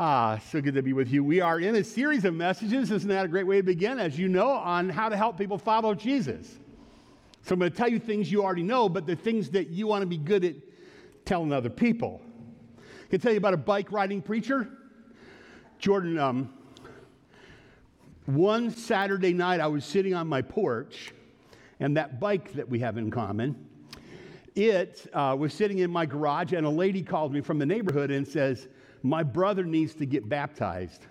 Ah, so good to be with you. We are in a series of messages. Isn't that a great way to begin? As you know, on how to help people follow Jesus. So I'm going to tell you things you already know, but the things that you want to be good at telling other people. I can tell you about a bike riding preacher. Jordan, um, one Saturday night, I was sitting on my porch, and that bike that we have in common, it uh, was sitting in my garage, and a lady called me from the neighborhood and says, my brother needs to get baptized.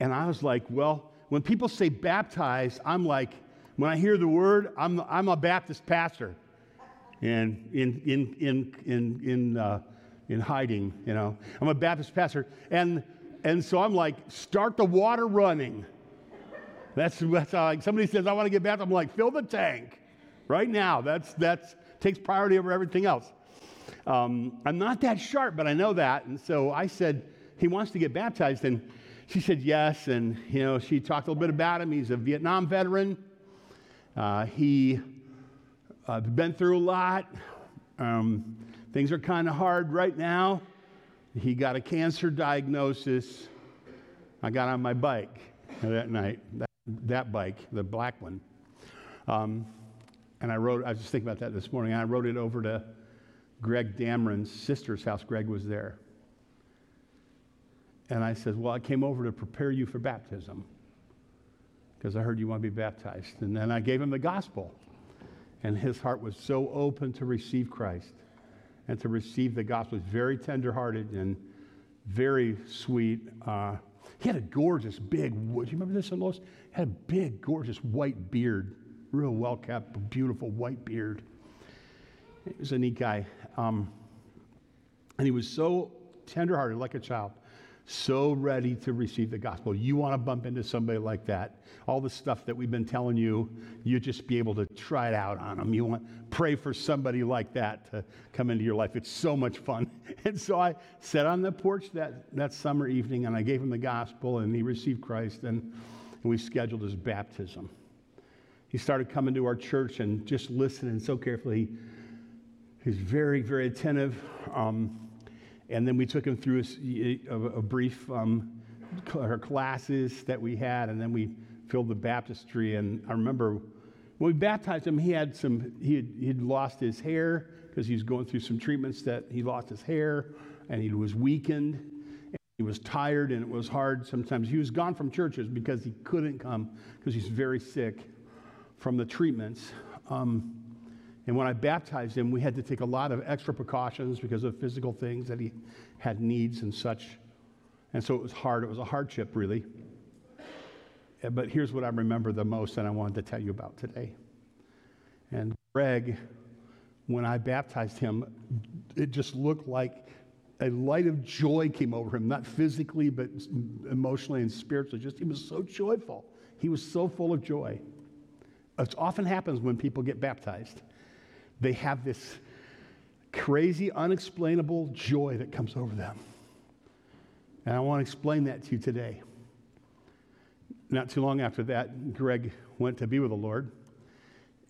And I was like, well, when people say baptized, I'm like, when I hear the word, I'm, I'm a Baptist pastor. And in, in, in, in, in, uh, in hiding, you know, I'm a Baptist pastor. And, and so I'm like, start the water running. That's, that's how, like, somebody says, I want to get baptized. I'm like, fill the tank right now. That's, that's takes priority over everything else. Um, I'm not that sharp, but I know that. And so I said, he wants to get baptized. And she said yes. And, you know, she talked a little bit about him. He's a Vietnam veteran. Uh, he uh, been through a lot. Um, things are kind of hard right now. He got a cancer diagnosis. I got on my bike that night, that, that bike, the black one. Um, and I wrote, I was just thinking about that this morning. I wrote it over to Greg Dameron's sister's house. Greg was there. And I said, Well, I came over to prepare you for baptism because I heard you want to be baptized. And then I gave him the gospel. And his heart was so open to receive Christ and to receive the gospel. He's very tenderhearted and very sweet. Uh, he had a gorgeous big, do you remember this, Lois? He had a big, gorgeous white beard, real well kept, beautiful white beard. He was a neat guy. Um, and he was so tenderhearted, like a child, so ready to receive the gospel. You want to bump into somebody like that. All the stuff that we've been telling you, you just be able to try it out on them. You want pray for somebody like that to come into your life. It's so much fun. And so I sat on the porch that, that summer evening and I gave him the gospel and he received Christ and, and we scheduled his baptism. He started coming to our church and just listening so carefully. He's very, very attentive. Um, and then we took him through a, a, a brief um, classes that we had, and then we filled the baptistry. And I remember when we baptized him, he had some, he had, he'd lost his hair because he was going through some treatments that he lost his hair and he was weakened. And he was tired and it was hard sometimes. He was gone from churches because he couldn't come because he's very sick from the treatments. Um, and when I baptized him, we had to take a lot of extra precautions because of physical things that he had needs and such. And so it was hard. It was a hardship, really. Eh, but here's what I remember the most and I wanted to tell you about today. And Greg, when I baptized him, it just looked like a light of joy came over him, not physically, but emotionally and spiritually. Just he was so joyful. He was so full of joy. It often happens when people get baptized they have this crazy, unexplainable joy that comes over them. And I want to explain that to you today. Not too long after that, Greg went to be with the Lord,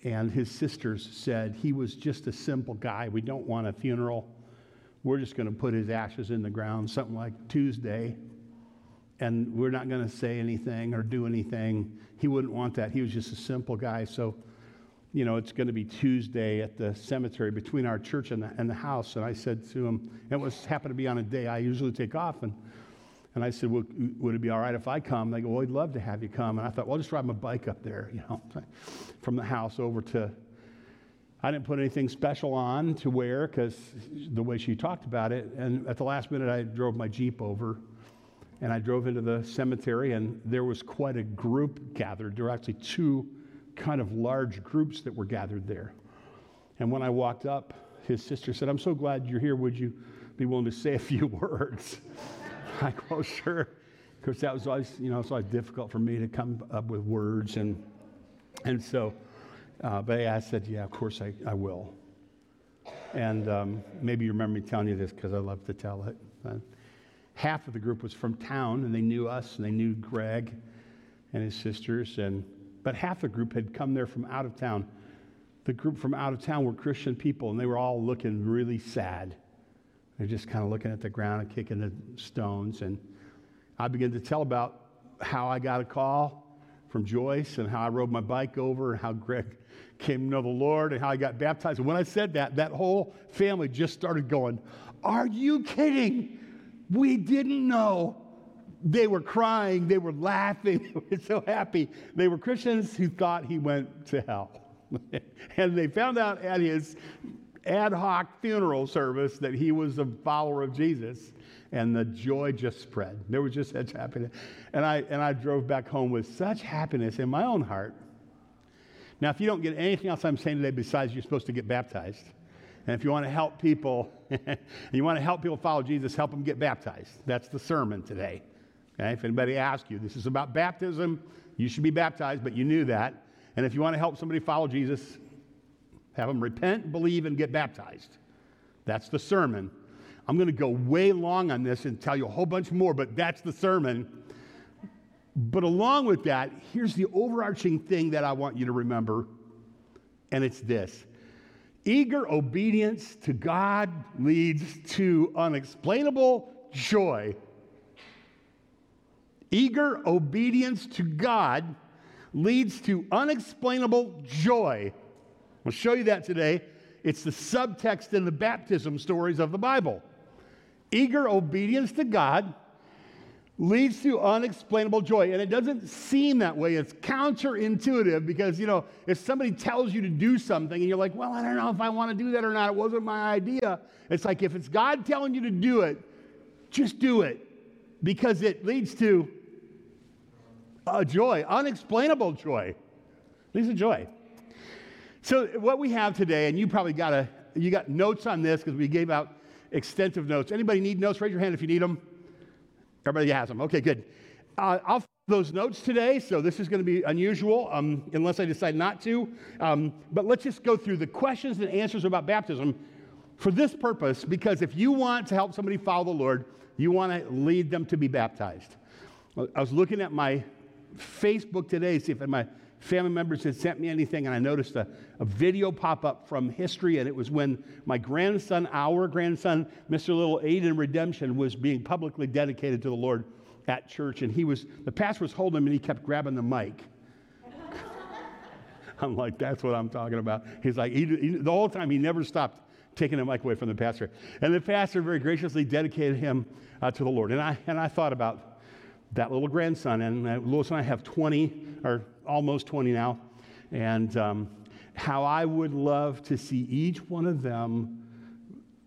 and his sisters said he was just a simple guy. We don't want a funeral. We're just going to put his ashes in the ground, something like Tuesday, and we're not going to say anything or do anything. He wouldn't want that. He was just a simple guy. So you know, it's going to be Tuesday at the cemetery between our church and the, and the house. And I said to him, it was happened to be on a day I usually take off. And, and I said, well, would it be all right if I come? They go, well, we'd love to have you come. And I thought, well, I'll just ride my bike up there, you know, from the house over to. I didn't put anything special on to wear because the way she talked about it. And at the last minute, I drove my Jeep over and I drove into the cemetery, and there was quite a group gathered. There were actually two kind of large groups that were gathered there. And when I walked up, his sister said, I'm so glad you're here. Would you be willing to say a few words? I go, oh, sure. Because that was always, you know, it's always difficult for me to come up with words. And, and so, uh, but I said, yeah, of course I, I will. And um, maybe you remember me telling you this because I love to tell it. Half of the group was from town, and they knew us, and they knew Greg and his sisters. And but half the group had come there from out of town. The group from out of town were Christian people, and they were all looking really sad. They're just kind of looking at the ground and kicking the stones. And I began to tell about how I got a call from Joyce and how I rode my bike over and how Greg came to know the Lord and how I got baptized. And when I said that, that whole family just started going, Are you kidding? We didn't know. They were crying, they were laughing, they were so happy. They were Christians who thought he went to hell. and they found out at his ad hoc funeral service that he was a follower of Jesus. And the joy just spread. There was just such happiness. And I, and I drove back home with such happiness in my own heart. Now, if you don't get anything else I'm saying today besides you're supposed to get baptized, and if you want to help people, you want to help people follow Jesus, help them get baptized. That's the sermon today. Okay? If anybody asks you, this is about baptism, you should be baptized, but you knew that. And if you want to help somebody follow Jesus, have them repent, believe, and get baptized. That's the sermon. I'm going to go way long on this and tell you a whole bunch more, but that's the sermon. But along with that, here's the overarching thing that I want you to remember, and it's this eager obedience to God leads to unexplainable joy. Eager obedience to God leads to unexplainable joy. I'll show you that today. It's the subtext in the baptism stories of the Bible. Eager obedience to God leads to unexplainable joy. And it doesn't seem that way. It's counterintuitive because, you know, if somebody tells you to do something and you're like, well, I don't know if I want to do that or not, it wasn't my idea. It's like if it's God telling you to do it, just do it because it leads to a joy, unexplainable joy. Leads to joy. So what we have today, and you probably got a, you got notes on this because we gave out extensive notes. Anybody need notes? Raise your hand if you need them. Everybody has them. Okay, good. Uh, I'll those notes today, so this is going to be unusual um, unless I decide not to. Um, but let's just go through the questions and answers about baptism for this purpose, because if you want to help somebody follow the Lord, you want to lead them to be baptized. I was looking at my Facebook today, see if my family members had sent me anything, and I noticed a, a video pop up from history, and it was when my grandson, our grandson, Mr. Little Aid in Redemption, was being publicly dedicated to the Lord at church, and he was the pastor was holding him, and he kept grabbing the mic. I'm like, that's what I'm talking about. He's like, he, he, the whole time he never stopped taking the mic away from the pastor, and the pastor very graciously dedicated him uh, to the Lord. And I and I thought about that little grandson, and uh, Lois and I have 20 or almost 20 now, and um, how I would love to see each one of them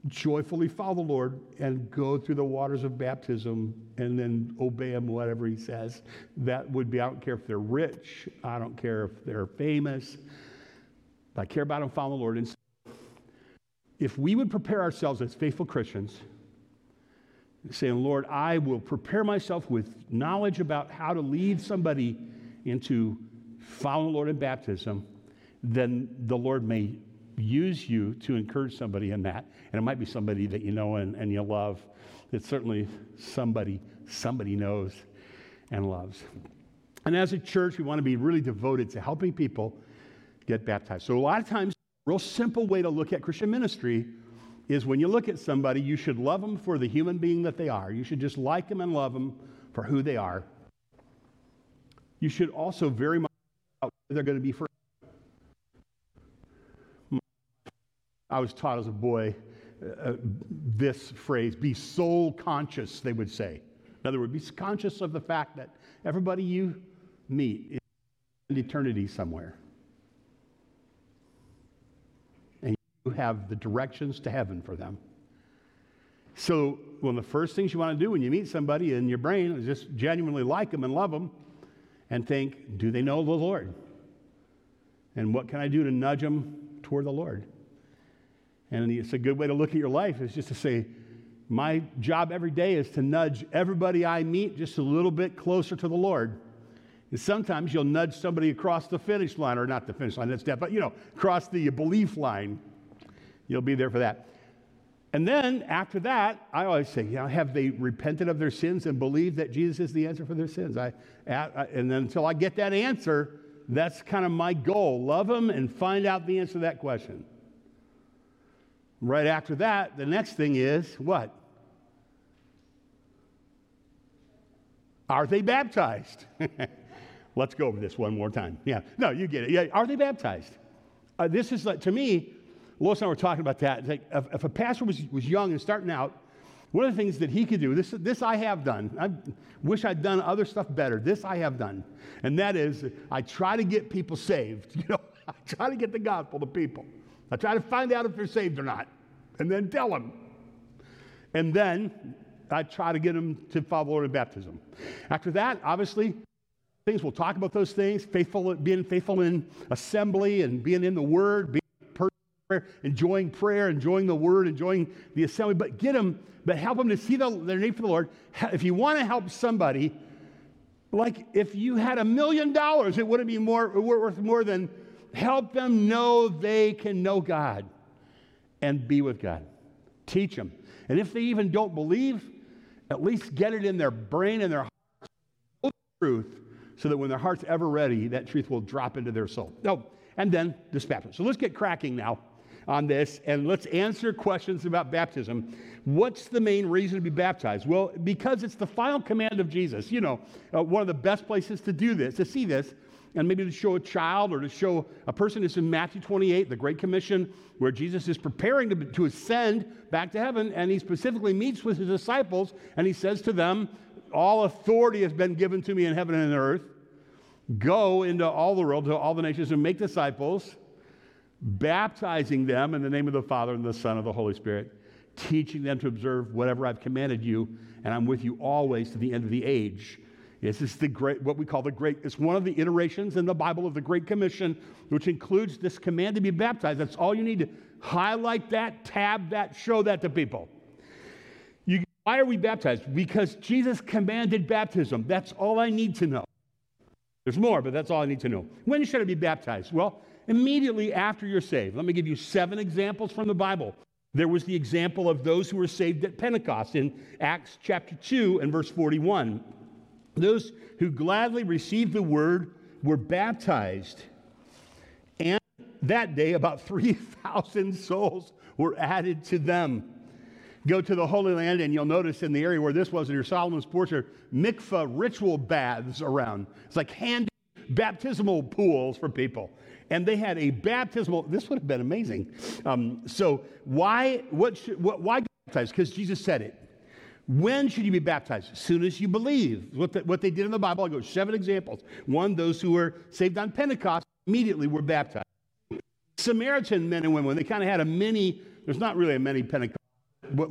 joyfully follow the Lord and go through the waters of baptism and then obey him whatever he says. That would be, I don't care if they're rich, I don't care if they're famous, I care about them following the Lord. And so if we would prepare ourselves as faithful Christians, saying, Lord, I will prepare myself with knowledge about how to lead somebody into following the Lord in baptism, then the Lord may use you to encourage somebody in that. And it might be somebody that you know and, and you love. It's certainly somebody, somebody knows and loves. And as a church, we want to be really devoted to helping people get baptized. So a lot of times, real simple way to look at Christian ministry is when you look at somebody, you should love them for the human being that they are. You should just like them and love them for who they are. You should also very much they're going to be for. I was taught as a boy uh, uh, this phrase be soul conscious, they would say. In other words, be conscious of the fact that everybody you meet is in eternity somewhere. And you have the directions to heaven for them. So, one of the first things you want to do when you meet somebody in your brain is just genuinely like them and love them and think, do they know the Lord? And what can I do to nudge them toward the Lord? And it's a good way to look at your life is just to say, my job every day is to nudge everybody I meet just a little bit closer to the Lord. And sometimes you'll nudge somebody across the finish line, or not the finish line, that's death, but you know, across the belief line. You'll be there for that. And then after that, I always say, you know, have they repented of their sins and believed that Jesus is the answer for their sins? I, and then until I get that answer, that's kind of my goal. Love them and find out the answer to that question. Right after that, the next thing is what? Are they baptized? Let's go over this one more time. Yeah, no, you get it. Yeah, are they baptized? Uh, this is like, to me, Lois and I were talking about that. Like, if, if, a pastor was, was young and starting out, one of the things that he could do, this, this I have done. I wish I'd done other stuff better. This I have done. And that is, I try to get people saved. You know, I try to get the gospel to people. I try to find out if they're saved or not, and then tell them. And then I try to get them to follow the Lord in baptism. After that, obviously, things we'll talk about those things faithful being faithful in assembly and being in the word prayer enjoying prayer enjoying the word enjoying the assembly but get them but help them to see the, their need for the lord if you want to help somebody like if you had a million dollars it wouldn't be more worth more than help them know they can know god and be with god teach them and if they even don't believe at least get it in their brain and their heart truth so that when their heart's ever ready, that truth will drop into their soul. No, and then this baptism. So let's get cracking now on this and let's answer questions about baptism. What's the main reason to be baptized? Well, because it's the final command of Jesus. You know, uh, one of the best places to do this, to see this, and maybe to show a child or to show a person is in Matthew 28, the Great Commission, where Jesus is preparing to, to ascend back to heaven, and he specifically meets with his disciples and he says to them, all authority has been given to me in heaven and on earth. Go into all the world, to all the nations, and make disciples, baptizing them in the name of the Father and the Son and the Holy Spirit, teaching them to observe whatever I've commanded you, and I'm with you always to the end of the age. This is the great, what we call the great, it's one of the iterations in the Bible of the Great Commission, which includes this command to be baptized. That's all you need to highlight that, tab that, show that to people. Why are we baptized? Because Jesus commanded baptism. That's all I need to know. There's more, but that's all I need to know. When should I be baptized? Well, immediately after you're saved. Let me give you seven examples from the Bible. There was the example of those who were saved at Pentecost in Acts chapter 2 and verse 41. Those who gladly received the word were baptized. And that day, about 3,000 souls were added to them. Go to the Holy Land, and you'll notice in the area where this was near Solomon's porch are mikvah ritual baths around. It's like handy baptismal pools for people. And they had a baptismal, this would have been amazing. Um, so, why, what should, what, why baptize? Because Jesus said it. When should you be baptized? As soon as you believe. What, the, what they did in the Bible, I go seven examples. One, those who were saved on Pentecost immediately were baptized. Samaritan men and women, they kind of had a mini, there's not really a mini Pentecost what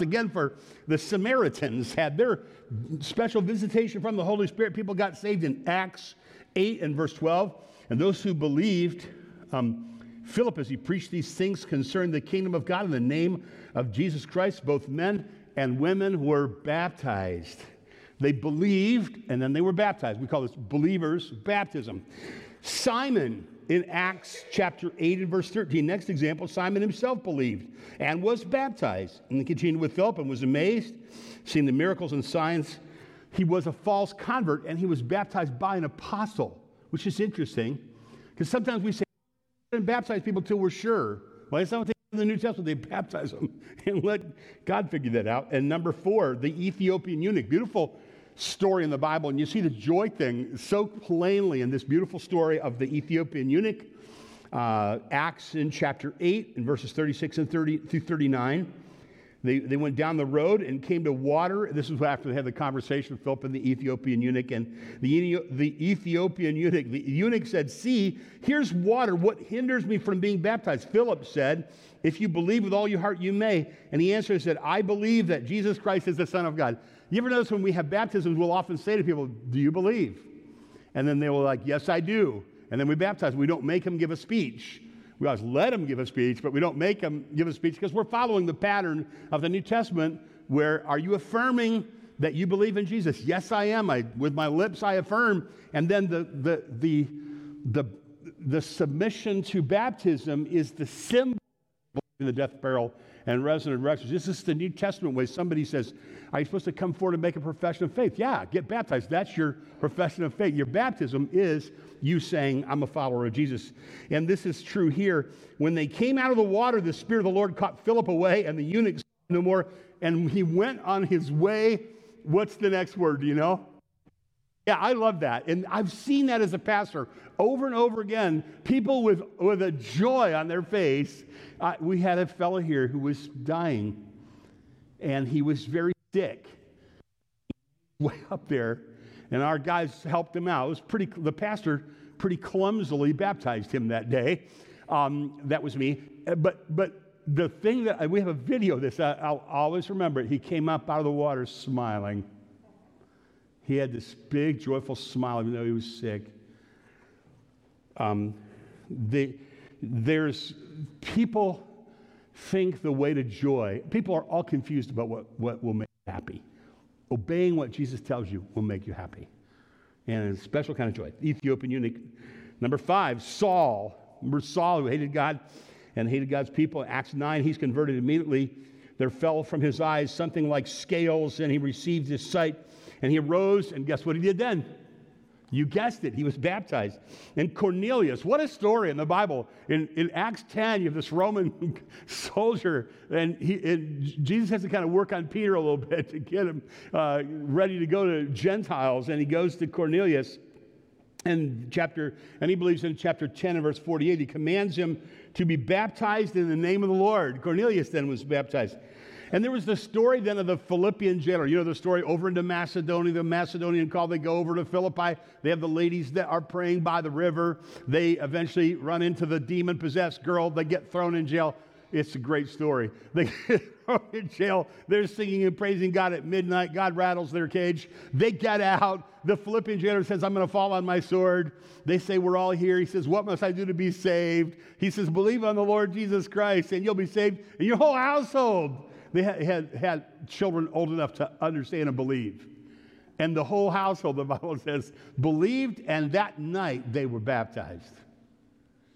again for the Samaritans had their special visitation from the Holy Spirit. People got saved in Acts 8 and verse 12. And those who believed, um, Philip, as he preached these things concerning the kingdom of God in the name of Jesus Christ, both men and women were baptized. They believed and then they were baptized. We call this believers' baptism. Simon, in Acts chapter 8 and verse 13. Next example, Simon himself believed and was baptized. And he continued with Philip and was amazed, seeing the miracles and signs. He was a false convert and he was baptized by an apostle, which is interesting because sometimes we say, and baptize people till we're sure. Well, that's not what they in the New Testament. They baptize them and let God figure that out. And number four, the Ethiopian eunuch. Beautiful story in the Bible, and you see the joy thing so plainly in this beautiful story of the Ethiopian eunuch. Uh, Acts in chapter 8, in verses 36 and 30 through 39. They, they went down the road and came to water. This is after they had the conversation with Philip and the Ethiopian eunuch. And the, the Ethiopian eunuch, the eunuch said, See, here's water. What hinders me from being baptized? Philip said, If you believe with all your heart, you may. And he answered and said, I believe that Jesus Christ is the Son of God. You ever notice when we have baptisms, we'll often say to people, Do you believe? And then they will like, Yes, I do. And then we baptize. We don't make them give a speech. We always let them give a speech, but we don't make them give a speech because we're following the pattern of the New Testament where are you affirming that you believe in Jesus? Yes, I am. I, with my lips, I affirm. And then the, the, the, the, the submission to baptism is the symbol of the death, burial, and resident resurrections. This is the New Testament way. Somebody says, Are you supposed to come forward and make a profession of faith? Yeah, get baptized. That's your profession of faith. Your baptism is you saying, I'm a follower of Jesus. And this is true here. When they came out of the water, the Spirit of the Lord caught Philip away, and the eunuch no more. And he went on his way. What's the next word? Do you know? Yeah, I love that. And I've seen that as a pastor over and over again. People with, with a joy on their face. Uh, we had a fellow here who was dying, and he was very sick. Way up there, and our guys helped him out. It was pretty, the pastor pretty clumsily baptized him that day. Um, that was me. Uh, but, but the thing that we have a video of this, I, I'll always remember it. He came up out of the water smiling. He had this big, joyful smile, even though he was sick. Um, the, there's people think the way to joy, people are all confused about what, what will make you happy. Obeying what Jesus tells you will make you happy. And a special kind of joy. Ethiopian eunuch. Number five, Saul. Remember Saul who hated God and hated God's people. Acts 9, he's converted immediately. There fell from his eyes something like scales, and he received his sight. And he arose, and guess what he did then? You guessed it, he was baptized. And Cornelius, what a story in the Bible. In, in Acts 10, you have this Roman soldier, and, he, and Jesus has to kind of work on Peter a little bit to get him uh, ready to go to Gentiles. And he goes to Cornelius. And chapter, and he believes in chapter 10 and verse 48, he commands him to be baptized in the name of the Lord. Cornelius then was baptized. And there was the story then of the Philippian jailer. You know the story over into Macedonia, the Macedonian call. They go over to Philippi. They have the ladies that are praying by the river. They eventually run into the demon possessed girl. They get thrown in jail. It's a great story. They get thrown in jail. They're singing and praising God at midnight. God rattles their cage. They get out. The Philippian jailer says, I'm going to fall on my sword. They say, We're all here. He says, What must I do to be saved? He says, Believe on the Lord Jesus Christ, and you'll be saved, and your whole household. They had, had, had children old enough to understand and believe. And the whole household, the Bible says, believed, and that night they were baptized.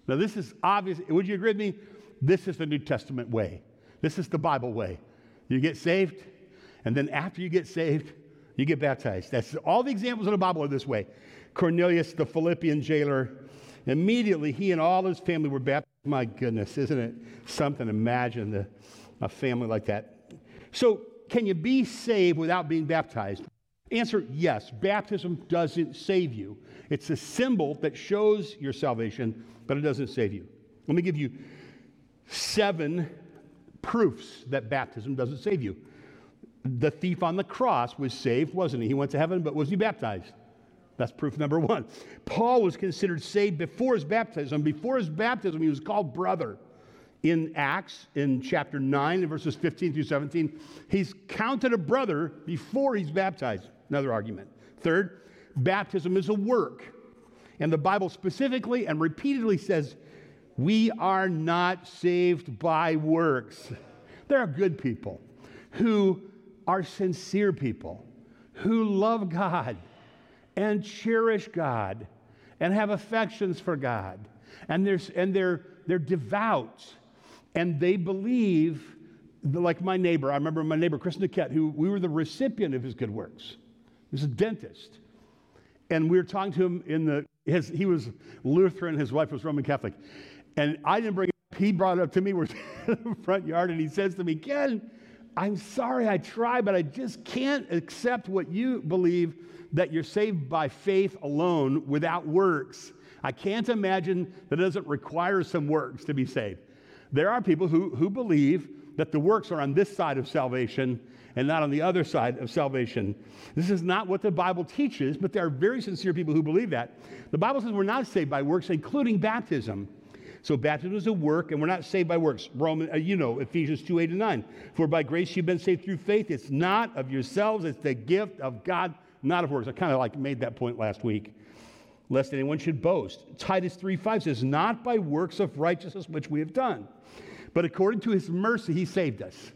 Now, this is obvious. Would you agree with me? This is the New Testament way. This is the Bible way. You get saved, and then after you get saved, you get baptized. That's all the examples in the Bible are this way. Cornelius, the Philippian jailer, immediately he and all his family were baptized. My goodness, isn't it something? Imagine the a family like that. So, can you be saved without being baptized? Answer yes. Baptism doesn't save you. It's a symbol that shows your salvation, but it doesn't save you. Let me give you seven proofs that baptism doesn't save you. The thief on the cross was saved, wasn't he? He went to heaven, but was he baptized? That's proof number one. Paul was considered saved before his baptism. Before his baptism, he was called brother in Acts, in chapter 9, in verses 15 through 17, he's counted a brother before he's baptized. Another argument. Third, baptism is a work. And the Bible specifically and repeatedly says, we are not saved by works. There are good people who are sincere people, who love God and cherish God and have affections for God. And, there's, and they're, they're devout and they believe, like my neighbor, I remember my neighbor, Chris Niquette, who we were the recipient of his good works. He was a dentist. And we were talking to him in the, his, he was Lutheran, his wife was Roman Catholic. And I didn't bring it up. He brought it up to me. We're in the front yard, and he says to me, Ken, I'm sorry I try, but I just can't accept what you believe that you're saved by faith alone without works. I can't imagine that it doesn't require some works to be saved. There are people who, who believe that the works are on this side of salvation and not on the other side of salvation. This is not what the Bible teaches, but there are very sincere people who believe that. The Bible says we're not saved by works, including baptism. So baptism is a work, and we're not saved by works. Roman, uh, you know, Ephesians 2, 8 and 9. For by grace you've been saved through faith. It's not of yourselves, it's the gift of God, not of works. I kind of like made that point last week lest anyone should boast. Titus 3:5 says, Not by works of righteousness which we have done, but according to his mercy, he saved us.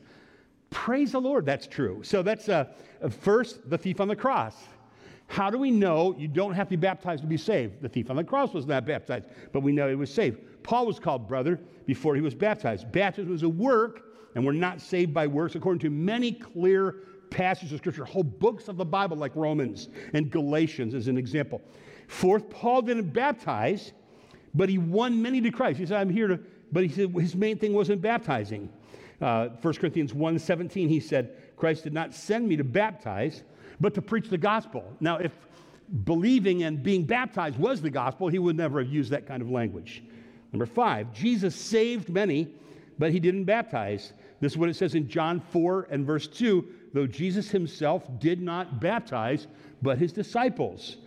Praise the Lord, that's true. So that's uh, first the thief on the cross. How do we know you don't have to be baptized to be saved? The thief on the cross was not baptized, but we know he was saved. Paul was called brother before he was baptized. Baptism was a work and we're not saved by works, according to many clear passages of Scripture, whole books of the Bible, like Romans and Galatians, as an example. Fourth, Paul didn't baptize, but he won many to Christ. He said, I'm here to, but he said his main thing wasn't baptizing. Uh, 1 Corinthians 1 17, he said, Christ did not send me to baptize, but to preach the gospel. Now, if believing and being baptized was the gospel, he would never have used that kind of language. Number five, Jesus saved many, but he didn't baptize. This is what it says in John 4 and verse 2 though Jesus himself did not baptize, but his disciples.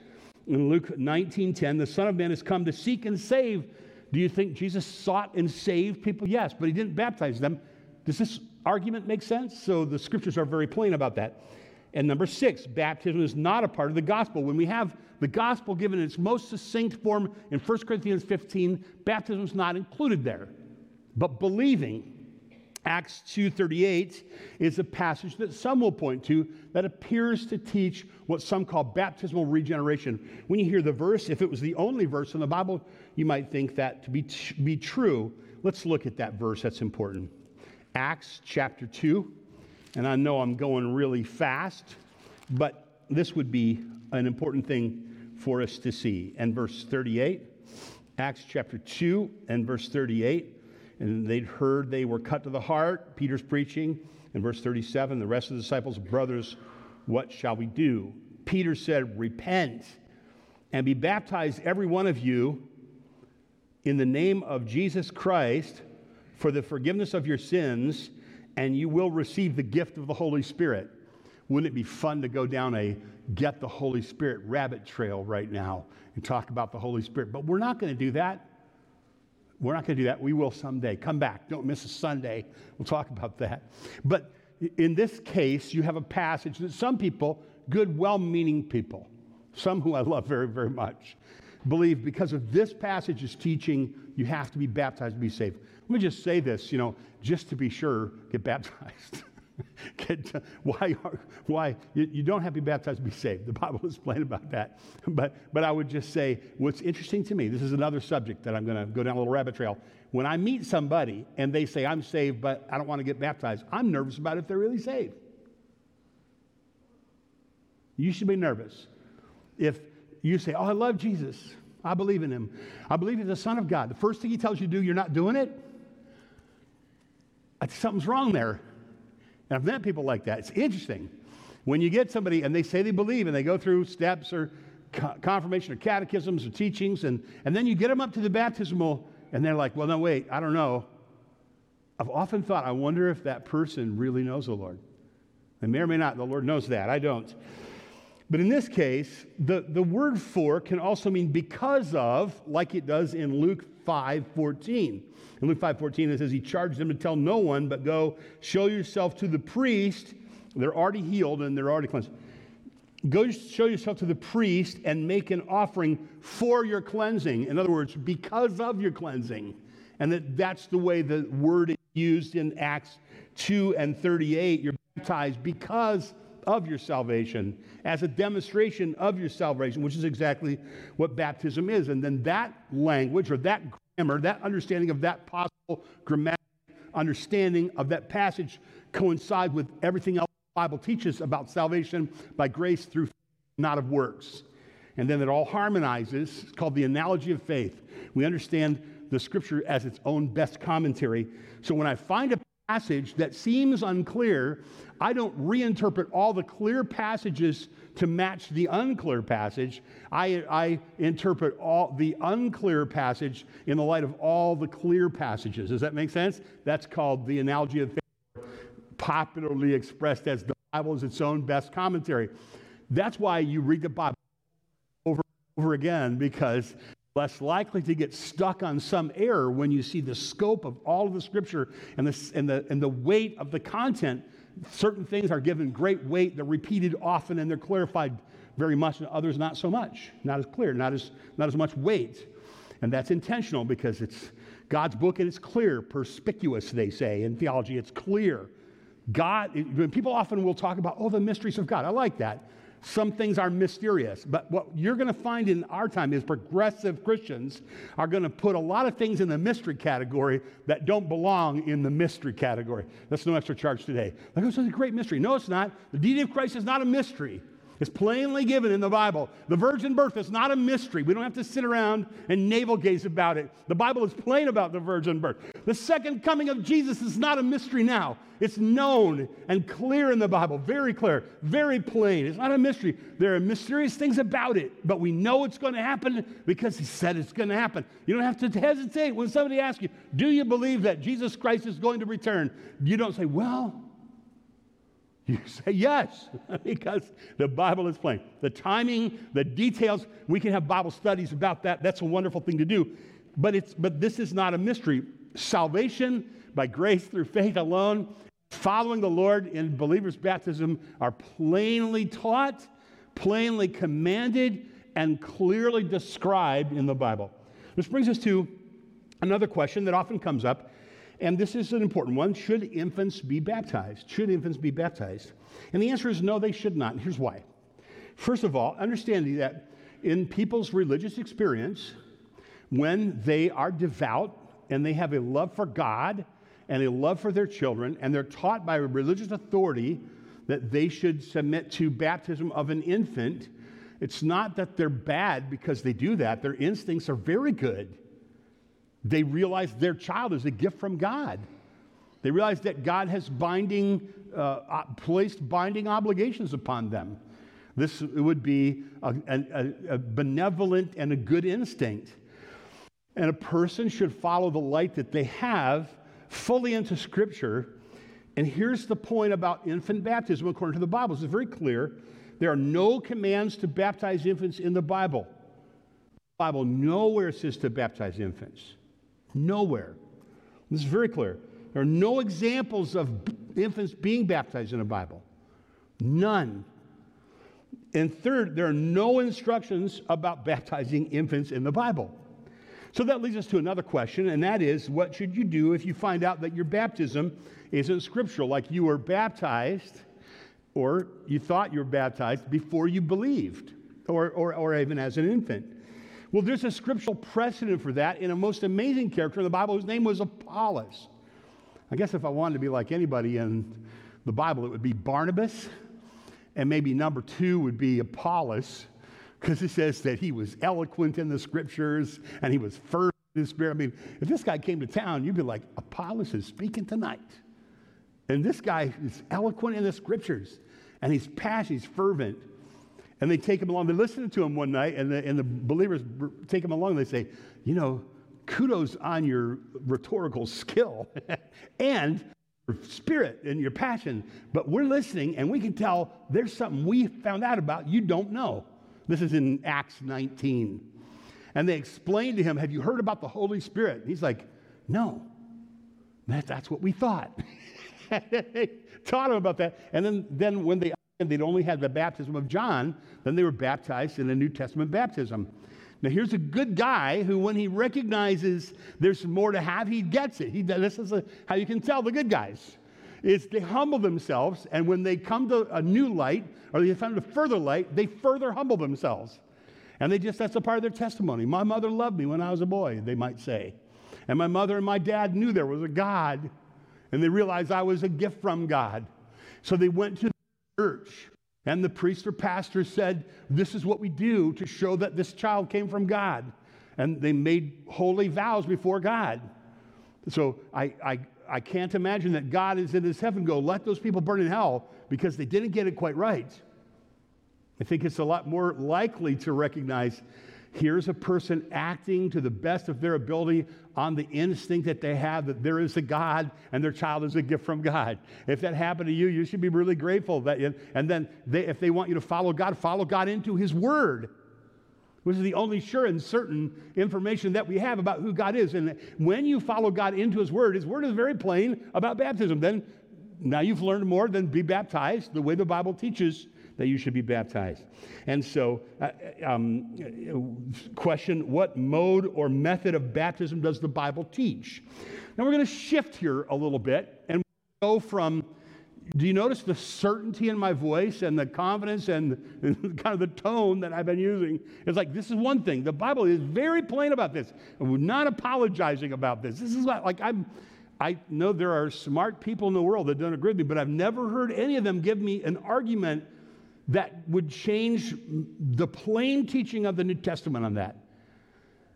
In Luke 19:10, the Son of Man has come to seek and save. Do you think Jesus sought and saved people? Yes, but he didn't baptize them. Does this argument make sense? So the scriptures are very plain about that. And number six, baptism is not a part of the gospel. When we have the gospel given in its most succinct form in 1 Corinthians 15, baptism is not included there. But believing, Acts 2:38 is a passage that some will point to that appears to teach what some call baptismal regeneration. When you hear the verse, if it was the only verse in the Bible, you might think that to be, t- be true. Let's look at that verse, that's important. Acts chapter 2 and I know I'm going really fast, but this would be an important thing for us to see. And verse 38, Acts chapter 2 and verse 38, and they'd heard they were cut to the heart. Peter's preaching. In verse 37, the rest of the disciples, brothers, what shall we do? Peter said, Repent and be baptized, every one of you, in the name of Jesus Christ for the forgiveness of your sins and you will receive the gift of the Holy Spirit. Wouldn't it be fun to go down a get the Holy Spirit rabbit trail right now and talk about the Holy Spirit? But we're not going to do that. We're not going to do that. We will someday. Come back. Don't miss a Sunday. We'll talk about that. But in this case, you have a passage that some people, good, well meaning people, some who I love very, very much, believe because of this passage's teaching, you have to be baptized to be saved. Let me just say this, you know, just to be sure, get baptized. why, why? You, you, don't have to be baptized to be saved. The Bible is plain about that. But, but I would just say, what's interesting to me, this is another subject that I'm going to go down a little rabbit trail. When I meet somebody and they say, I'm saved, but I don't want to get baptized, I'm nervous about if they're really saved. You should be nervous. If you say, Oh, I love Jesus, I believe in him, I believe he's the Son of God, the first thing he tells you to do, you're not doing it something's wrong there. And I've met people like that. It's interesting. When you get somebody and they say they believe and they go through steps or confirmation or catechisms or teachings, and, and then you get them up to the baptismal and they're like, well, no, wait, I don't know. I've often thought, I wonder if that person really knows the Lord. They may or may not. The Lord knows that. I don't. But in this case, the, the word for can also mean because of, like it does in Luke 5 14. In Luke 5:14 it says, He charged them to tell no one, but go show yourself to the priest. They're already healed and they're already cleansed. Go show yourself to the priest and make an offering for your cleansing. In other words, because of your cleansing. And that, that's the way the word is used in Acts 2 and 38. You're baptized because of your salvation, as a demonstration of your salvation, which is exactly what baptism is. And then that language or that grammar, that understanding of that possible grammatic understanding of that passage coincide with everything else the Bible teaches about salvation by grace through not of works. And then it all harmonizes. It's called the analogy of faith. We understand the scripture as its own best commentary. So when I find a passage that seems unclear, I don't reinterpret all the clear passages to match the unclear passage. I, I interpret all the unclear passage in the light of all the clear passages. Does that make sense? That's called the analogy of faith, popularly expressed as the Bible is its own best commentary. That's why you read the Bible over and over again because less likely to get stuck on some error when you see the scope of all of the scripture and the, and the, and the weight of the content. Certain things are given great weight, they're repeated often, and they're clarified very much, and others not so much. Not as clear, not as, not as much weight. And that's intentional because it's God's book and it's clear, perspicuous, they say in theology. It's clear. God, people often will talk about, oh, the mysteries of God. I like that. Some things are mysterious. But what you're going to find in our time is progressive Christians are going to put a lot of things in the mystery category that don't belong in the mystery category. That's no extra charge today. Like, oh, it's a great mystery. No, it's not. The deity of Christ is not a mystery. It's plainly given in the Bible. The virgin birth is not a mystery. We don't have to sit around and navel gaze about it. The Bible is plain about the virgin birth. The second coming of Jesus is not a mystery now. It's known and clear in the Bible, very clear, very plain. It's not a mystery. There are mysterious things about it, but we know it's going to happen because He said it's going to happen. You don't have to hesitate when somebody asks you, Do you believe that Jesus Christ is going to return? You don't say, Well, you say yes, because the Bible is plain. The timing, the details, we can have Bible studies about that. That's a wonderful thing to do. But, it's, but this is not a mystery. Salvation by grace through faith alone, following the Lord in believers' baptism are plainly taught, plainly commanded, and clearly described in the Bible. This brings us to another question that often comes up and this is an important one. Should infants be baptized? Should infants be baptized? And the answer is no, they should not. And here's why. First of all, understanding that in people's religious experience, when they are devout and they have a love for God and a love for their children, and they're taught by a religious authority that they should submit to baptism of an infant, it's not that they're bad because they do that. Their instincts are very good. They realize their child is a gift from God. They realize that God has binding, uh, placed binding obligations upon them. This would be a, a, a benevolent and a good instinct. And a person should follow the light that they have fully into Scripture. And here's the point about infant baptism according to the Bible. It's very clear. There are no commands to baptize infants in the Bible. The Bible nowhere says to baptize infants. Nowhere. This is very clear. There are no examples of infants being baptized in the Bible. None. And third, there are no instructions about baptizing infants in the Bible. So that leads us to another question, and that is what should you do if you find out that your baptism isn't scriptural? Like you were baptized, or you thought you were baptized before you believed, or, or, or even as an infant. Well, there's a scriptural precedent for that in a most amazing character in the Bible whose name was Apollos. I guess if I wanted to be like anybody in the Bible, it would be Barnabas, and maybe number two would be Apollos, because it says that he was eloquent in the scriptures and he was fervent in the spirit. I mean, if this guy came to town, you'd be like, Apollos is speaking tonight. And this guy is eloquent in the scriptures, and he's passionate, he's fervent. And they take him along. They listen to him one night, and the, and the believers take him along. And they say, You know, kudos on your rhetorical skill and your spirit and your passion. But we're listening, and we can tell there's something we found out about you don't know. This is in Acts 19. And they explained to him, Have you heard about the Holy Spirit? And he's like, No. That, that's what we thought. They taught him about that. And then, then when they and they'd only had the baptism of John, then they were baptized in a New Testament baptism. Now, here's a good guy who, when he recognizes there's more to have, he gets it. He, this is a, how you can tell the good guys. Is they humble themselves, and when they come to a new light or they find a further light, they further humble themselves. And they just, that's a part of their testimony. My mother loved me when I was a boy, they might say. And my mother and my dad knew there was a God, and they realized I was a gift from God. So they went to church. And the priest or pastor said, This is what we do to show that this child came from God. And they made holy vows before God. So I, I, I can't imagine that God is in his heaven go, let those people burn in hell because they didn't get it quite right. I think it's a lot more likely to recognize Here's a person acting to the best of their ability on the instinct that they have that there is a God and their child is a gift from God. If that happened to you, you should be really grateful. That, and then they, if they want you to follow God, follow God into His Word, which is the only sure and certain information that we have about who God is. And when you follow God into His Word, His Word is very plain about baptism. Then now you've learned more than be baptized the way the Bible teaches that you should be baptized. And so, uh, um, question what mode or method of baptism does the Bible teach? Now, we're going to shift here a little bit and go from do you notice the certainty in my voice and the confidence and, kind of the tone that I've been using? It's like, this is one thing. The Bible is very plain about this. We're not apologizing about this. This is like I'm, I know there are smart people in the world that don't agree with me, but I've never heard any of them give me an argument that would change the plain teaching of the New Testament on that.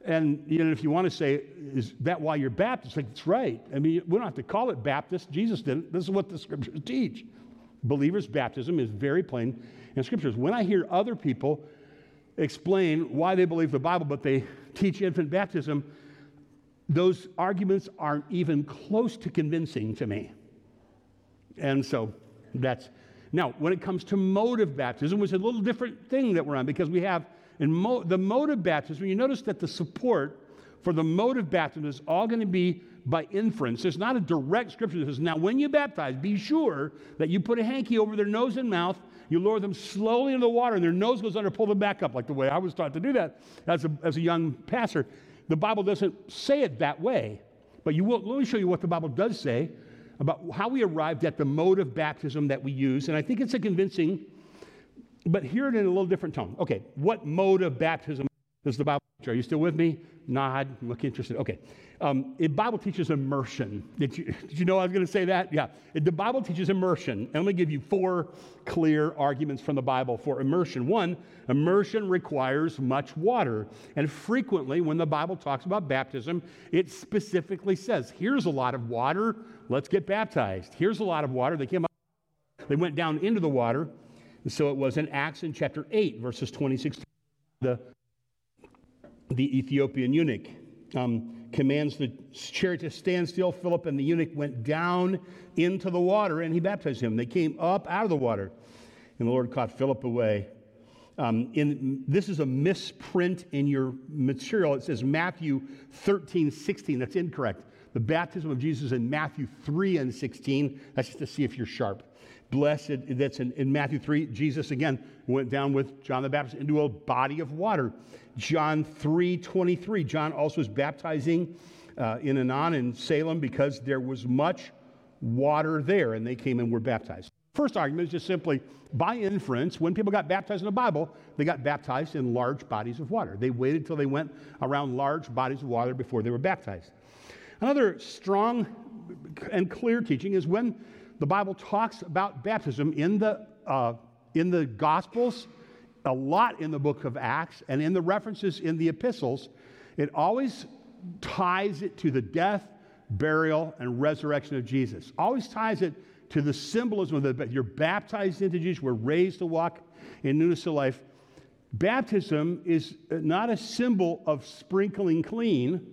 And you know, if you want to say, is that why you're Baptist? Like, it's right. I mean, we don't have to call it Baptist. Jesus didn't. This is what the scriptures teach. Believers' baptism is very plain in scriptures. When I hear other people explain why they believe the Bible, but they teach infant baptism, those arguments aren't even close to convincing to me. And so that's now when it comes to mode of baptism, which is a little different thing that we're on because we have in mo- the mode of baptism, you notice that the support for the mode of baptism is all going to be by inference. There's not a direct scripture that says, now when you baptize, be sure that you put a hanky over their nose and mouth, you lower them slowly into the water, and their nose goes under, pull them back up, like the way I was taught to do that as a, as a young pastor. The Bible doesn't say it that way, but you will, let me show you what the Bible does say about how we arrived at the mode of baptism that we use, and I think it's a convincing but hear it in a little different tone. Okay, what mode of baptism does the Bible teach? Are you still with me? Nod, look interested. Okay. Um, the Bible teaches immersion. Did you, did you know I was going to say that? Yeah. The Bible teaches immersion. And let me give you four clear arguments from the Bible for immersion. One, immersion requires much water. And frequently, when the Bible talks about baptism, it specifically says, here's a lot of water, let's get baptized. Here's a lot of water. They came up, they went down into the water. And so it was in Acts in chapter 8, verses 26. The, the Ethiopian eunuch um, commands the chariot to stand still. Philip and the eunuch went down into the water and he baptized him. They came up out of the water, and the Lord caught Philip away. Um, in, this is a misprint in your material. It says Matthew 13, 16. That's incorrect. The baptism of Jesus in Matthew 3 and 16. That's just to see if you're sharp. Blessed, that's in, in, Matthew 3. Jesus again went down with John the Baptist into a body of water. John 3 23. John also was baptizing uh, in Aenon in Salim because there was much water there and they came and were baptized. First argument is just simply by inference, when people got baptized in the Bible, they got baptized in large bodies of water. They waited till they went around large bodies of water before they were baptized. Another strong and clear teaching is when the Bible talks about baptism in the, uh, in the Gospels, a lot in the book of Acts, and in the references in the epistles. It always ties it to the death, burial, and resurrection of Jesus. Always ties it to the symbolism of that you're baptized into Jesus, we're raised to walk in newness of life. Baptism is not a symbol of sprinkling clean.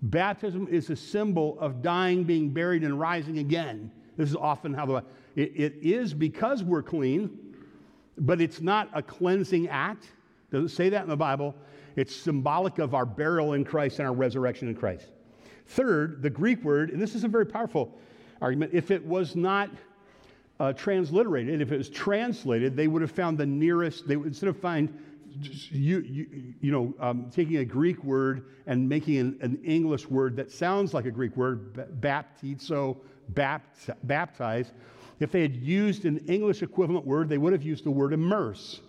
Baptism is a symbol of dying, being buried, and rising again. This is often how the it, it is because we're clean, but it's not a cleansing act. Doesn't say that in the Bible. It's symbolic of our burial in Christ and our resurrection in Christ. Third, the Greek word, and this is a very powerful argument, if it was not uh, transliterated, if it was translated, they would have found the nearest, they would, instead of find you, you, you know, um, taking a Greek word and making an, an, English word that sounds like a Greek word, baptizo, bapt, baptize. If they had used an English equivalent word, they would have used the word immerse.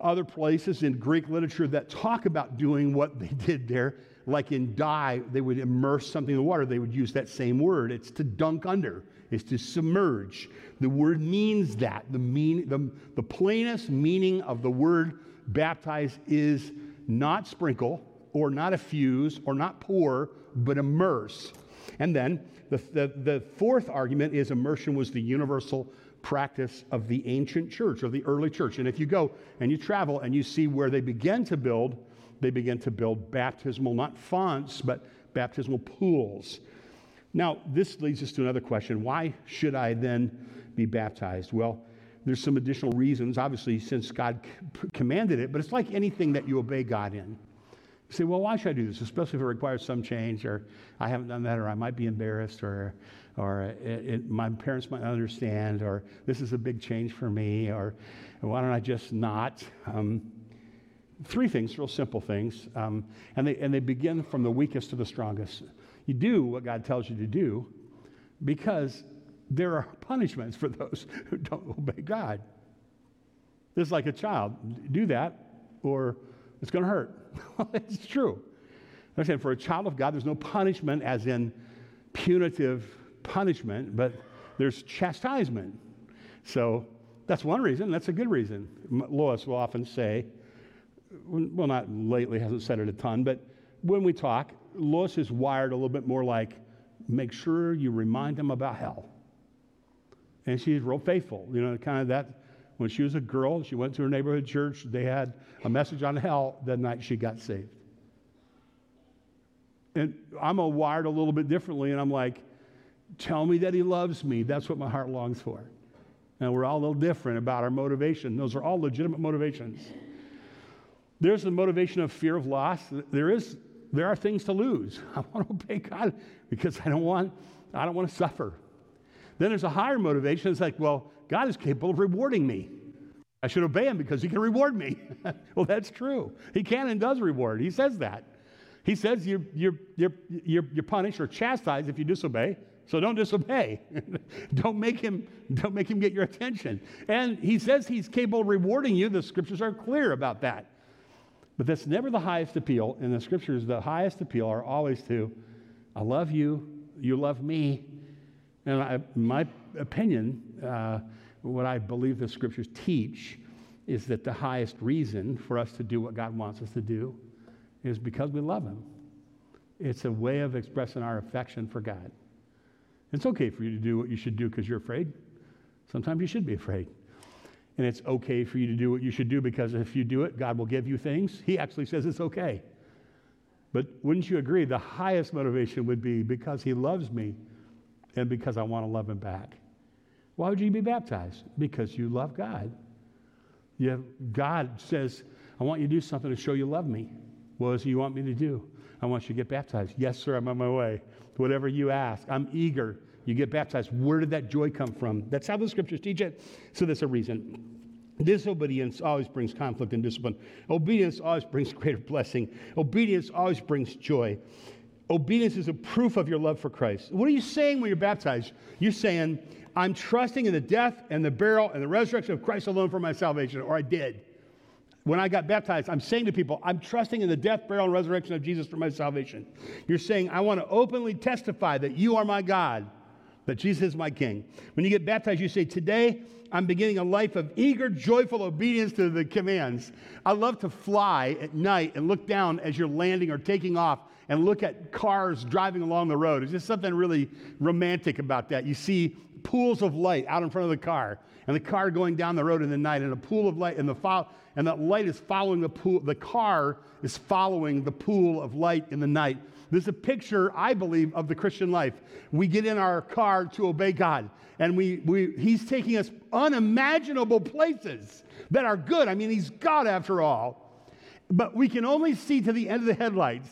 Other places in Greek literature that talk about doing what they did there, like in dye, they would immerse something in the water, they would use that same word. It's to dunk under, it's to submerge. The word means that. The, mean, the, the plainest meaning of the word baptize is not sprinkle or not effuse or not pour, but immerse. And then the, the, the fourth argument is immersion was the universal practice of the ancient church, of the early church. And if you go and you travel and you see where they begin to build, they begin to build baptismal, not fonts, but baptismal pools. Now, this leads us to another question. Why should I then be baptized? Well, there's some additional reasons, obviously, since God commanded it, but it's like anything that you obey God in. You say, well, why should I do this? Especially if it requires some change, or I haven't done that, or I might be embarrassed, or, or it, it, my parents might not understand, or this is a big change for me, or why don't I just not? Um, three things, real simple things, um, and, they, and they begin from the weakest to the strongest. You do what God tells you to do because there are punishments for those who don't obey God. It's like a child. Do that, or it's going to hurt. it's true. Understand, for a child of God, there's no punishment as in punitive punishment, but there's chastisement. So that's one reason. That's a good reason. Lois will often say, well, not lately, hasn't said it a ton, but when we talk, Lois is wired a little bit more like, make sure you remind them about hell. And she's real faithful. You know, kind of that when she was a girl, she went to her neighborhood church. They had a message on hell the night she got saved. And I'm a wired a little bit differently, and I'm like, tell me that he loves me. That's what my heart longs for. And we're all a little different about our motivation. Those are all legitimate motivations. There's the motivation of fear of loss. There is there are things to lose. I want to obey God because I don't want I don't want to suffer. Then there's a higher motivation. It's like, well, God is capable of rewarding me. I should obey him because he can reward me. well, that's true. He can and does reward. He says that. He says you're, you're, you're, you're, you're punished or chastised if you disobey. So don't disobey. don't, make him, don't make him get your attention. And he says he's capable of rewarding you. The scriptures are clear about that. But that's never the highest appeal. In the scriptures, the highest appeal are always to, I love you, you love me. And I, my opinion, uh, what I believe the scriptures teach, is that the highest reason for us to do what God wants us to do is because we love Him. It's a way of expressing our affection for God. It's okay for you to do what you should do because you're afraid. Sometimes you should be afraid. And it's okay for you to do what you should do because if you do it, God will give you things. He actually says it's okay. But wouldn't you agree? The highest motivation would be because He loves me and because I want to love Him back. Why would you be baptized? Because you love God. You have, God says, I want you to do something to show you love me. What does He want me to do? I want you to get baptized. Yes, sir, I'm on my way. Whatever you ask, I'm eager. You get baptized. Where did that joy come from? That's how the scriptures teach it. So there's a reason. Disobedience always brings conflict and discipline. Obedience always brings greater blessing. Obedience always brings joy. Obedience is a proof of your love for Christ. What are you saying when you're baptized? You're saying, I'm trusting in the death and the burial and the resurrection of Christ alone for my salvation, or I did. When I got baptized, I'm saying to people, I'm trusting in the death, burial, and resurrection of Jesus for my salvation. You're saying, I want to openly testify that you are my God, that Jesus is my King. When you get baptized, you say, Today, I'm beginning a life of eager, joyful obedience to the commands. I love to fly at night and look down as you're landing or taking off and look at cars driving along the road. It's just something really romantic about that. You see pools of light out in front of the car, and the car going down the road in the night, and a pool of light, and the fo- and that light is following the pool. The car is following the pool of light in the night. This is a picture, I believe, of the Christian life. We get in our car to obey God, and we, we, He's taking us unimaginable places that are good. I mean, He's God after all. But we can only see to the end of the headlights.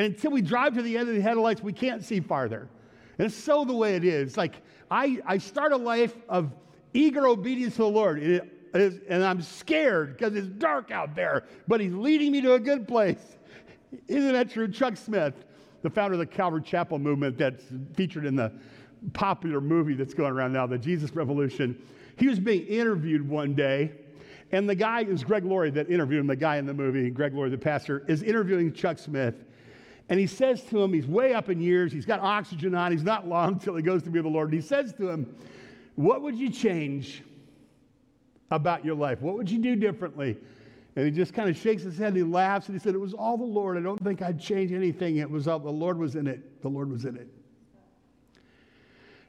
And until we drive to the end of the headlights, we can't see farther. And it's so the way it is. Like, I, I start a life of eager obedience to the Lord. And, it is, and I'm scared because it's dark out there, but He's leading me to a good place. Isn't that true? Chuck Smith, the founder of the Calvary Chapel movement that's featured in the popular movie that's going around now, the Jesus Revolution, he was being interviewed one day. And the guy is Greg Laurie that interviewed him, the guy in the movie, Greg Laurie, the pastor, is interviewing Chuck Smith. And he says to him, he's way up in years, he's got oxygen on, he's not long till he goes to be with the Lord. And he says to him, What would you change about your life? What would you do differently? And he just kind of shakes his head and he laughs and he said, It was all the Lord. I don't think I'd change anything. It was all the Lord was in it. The Lord was in it.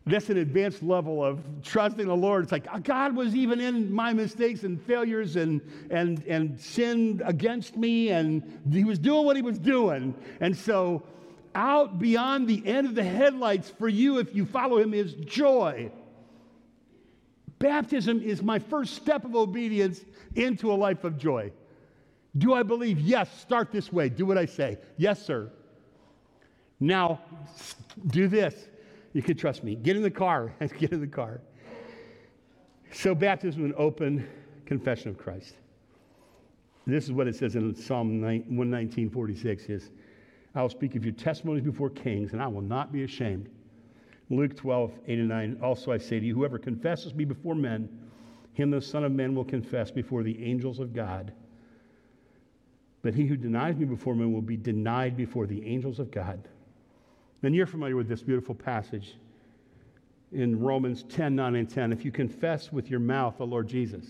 That's an advanced level of trusting the Lord. It's like ah, God was even in my mistakes and failures and, and, and sin against me, and He was doing what He was doing. And so, out beyond the end of the headlights for you, if you follow Him, is joy. Baptism is my first step of obedience into a life of joy. Do I believe? Yes, start this way. Do what I say. Yes, sir. Now, do this. You can trust me. Get in the car. Get in the car. So, baptism is an open confession of Christ. This is what it says in Psalm 119, 46 is, I will speak of your testimonies before kings, and I will not be ashamed. Luke 12, 8 and 9. Also I say to you, whoever confesses me before men, him the Son of Man will confess before the angels of God. But he who denies me before men will be denied before the angels of God. And you're familiar with this beautiful passage in Romans 10, 9 and 10. If you confess with your mouth the Lord Jesus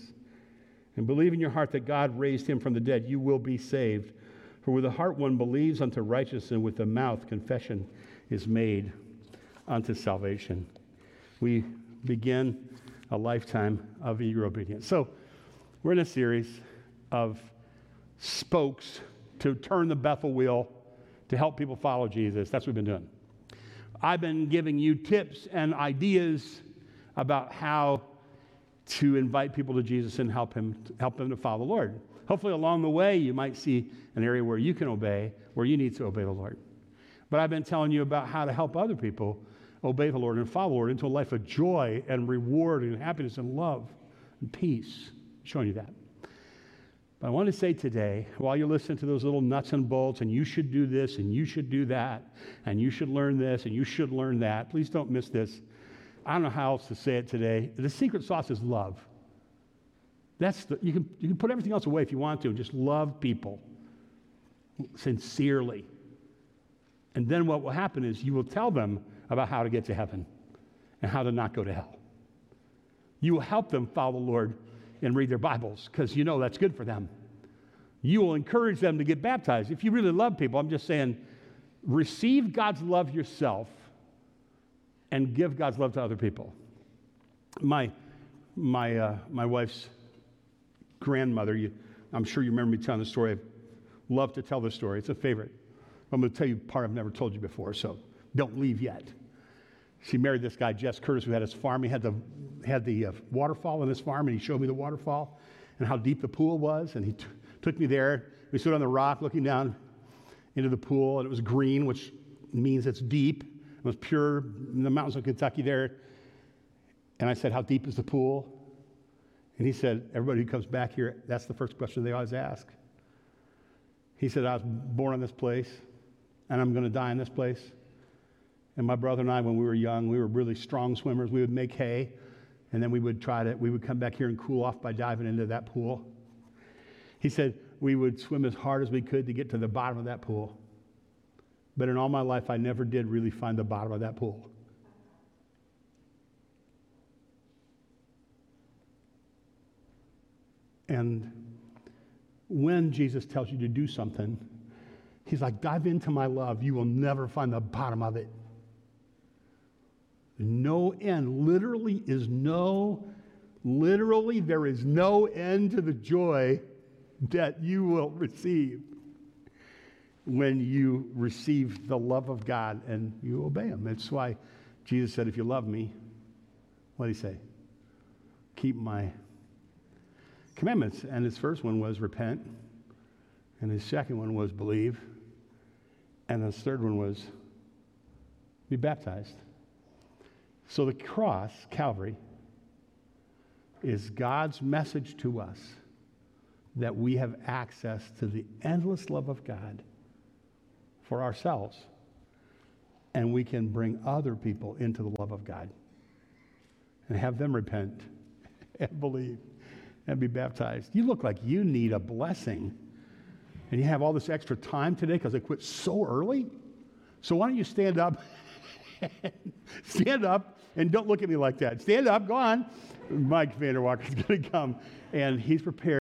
and believe in your heart that God raised him from the dead, you will be saved. For with the heart one believes unto righteousness, and with the mouth confession is made unto salvation. We begin a lifetime of eager obedience. So, we're in a series of spokes to turn the Bethel wheel to help people follow Jesus. That's what we've been doing. I've been giving you tips and ideas about how to invite people to Jesus and help him help them to follow the Lord. Hopefully, along the way, you might see an area where you can obey, where you need to obey the Lord. But I've been telling you about how to help other people obey the Lord and follow the Lord into a life of joy and reward and happiness and love and peace. I'm showing you that. But I want to say today, while you listen to those little nuts and bolts, and you should do this, and you should do that, and you should learn this, and you should learn that, please don't miss this. I don't know how else to say it today. The secret sauce is love. That's the, you, can, you can put everything else away if you want to, and just love people sincerely. And then what will happen is you will tell them about how to get to heaven and how to not go to hell. You will help them follow the Lord and read their Bibles because you know that's good for them. You will encourage them to get baptized. If you really love people, I'm just saying, receive God's love yourself and give God's love to other people. My, my, uh, my wife's grandmother, you, I'm sure you remember me telling the story. I love to tell the story, it's a favorite. I'm going to tell you part I've never told you before, so don't leave yet. She married this guy, Jess Curtis, who had his farm. He had the, had the uh, waterfall in his farm, and he showed me the waterfall and how deep the pool was. And he t- took me there. We stood on the rock looking down into the pool, and it was green, which means it's deep. It was pure in the mountains of Kentucky there. And I said, How deep is the pool? And he said, Everybody who comes back here, that's the first question they always ask. He said, I was born in this place, and I'm going to die in this place. And my brother and I, when we were young, we were really strong swimmers. We would make hay, and then we would try to, we would come back here and cool off by diving into that pool. He said we would swim as hard as we could to get to the bottom of that pool. But in all my life, I never did really find the bottom of that pool. And when Jesus tells you to do something, he's like, dive into my love. You will never find the bottom of it. No end. Literally is no, literally, there is no end to the joy that you will receive when you receive the love of God and you obey Him. That's why Jesus said, If you love me, what did He say? Keep my commandments. And his first one was repent, and his second one was believe, and his third one was be baptized. So the cross, Calvary, is God's message to us that we have access to the endless love of God for ourselves, and we can bring other people into the love of God and have them repent and believe and be baptized. You look like you need a blessing. And you have all this extra time today because I quit so early. So why don't you stand up? stand up and don't look at me like that. Stand up, go on. Mike Vanderwalker is going to come, and he's prepared.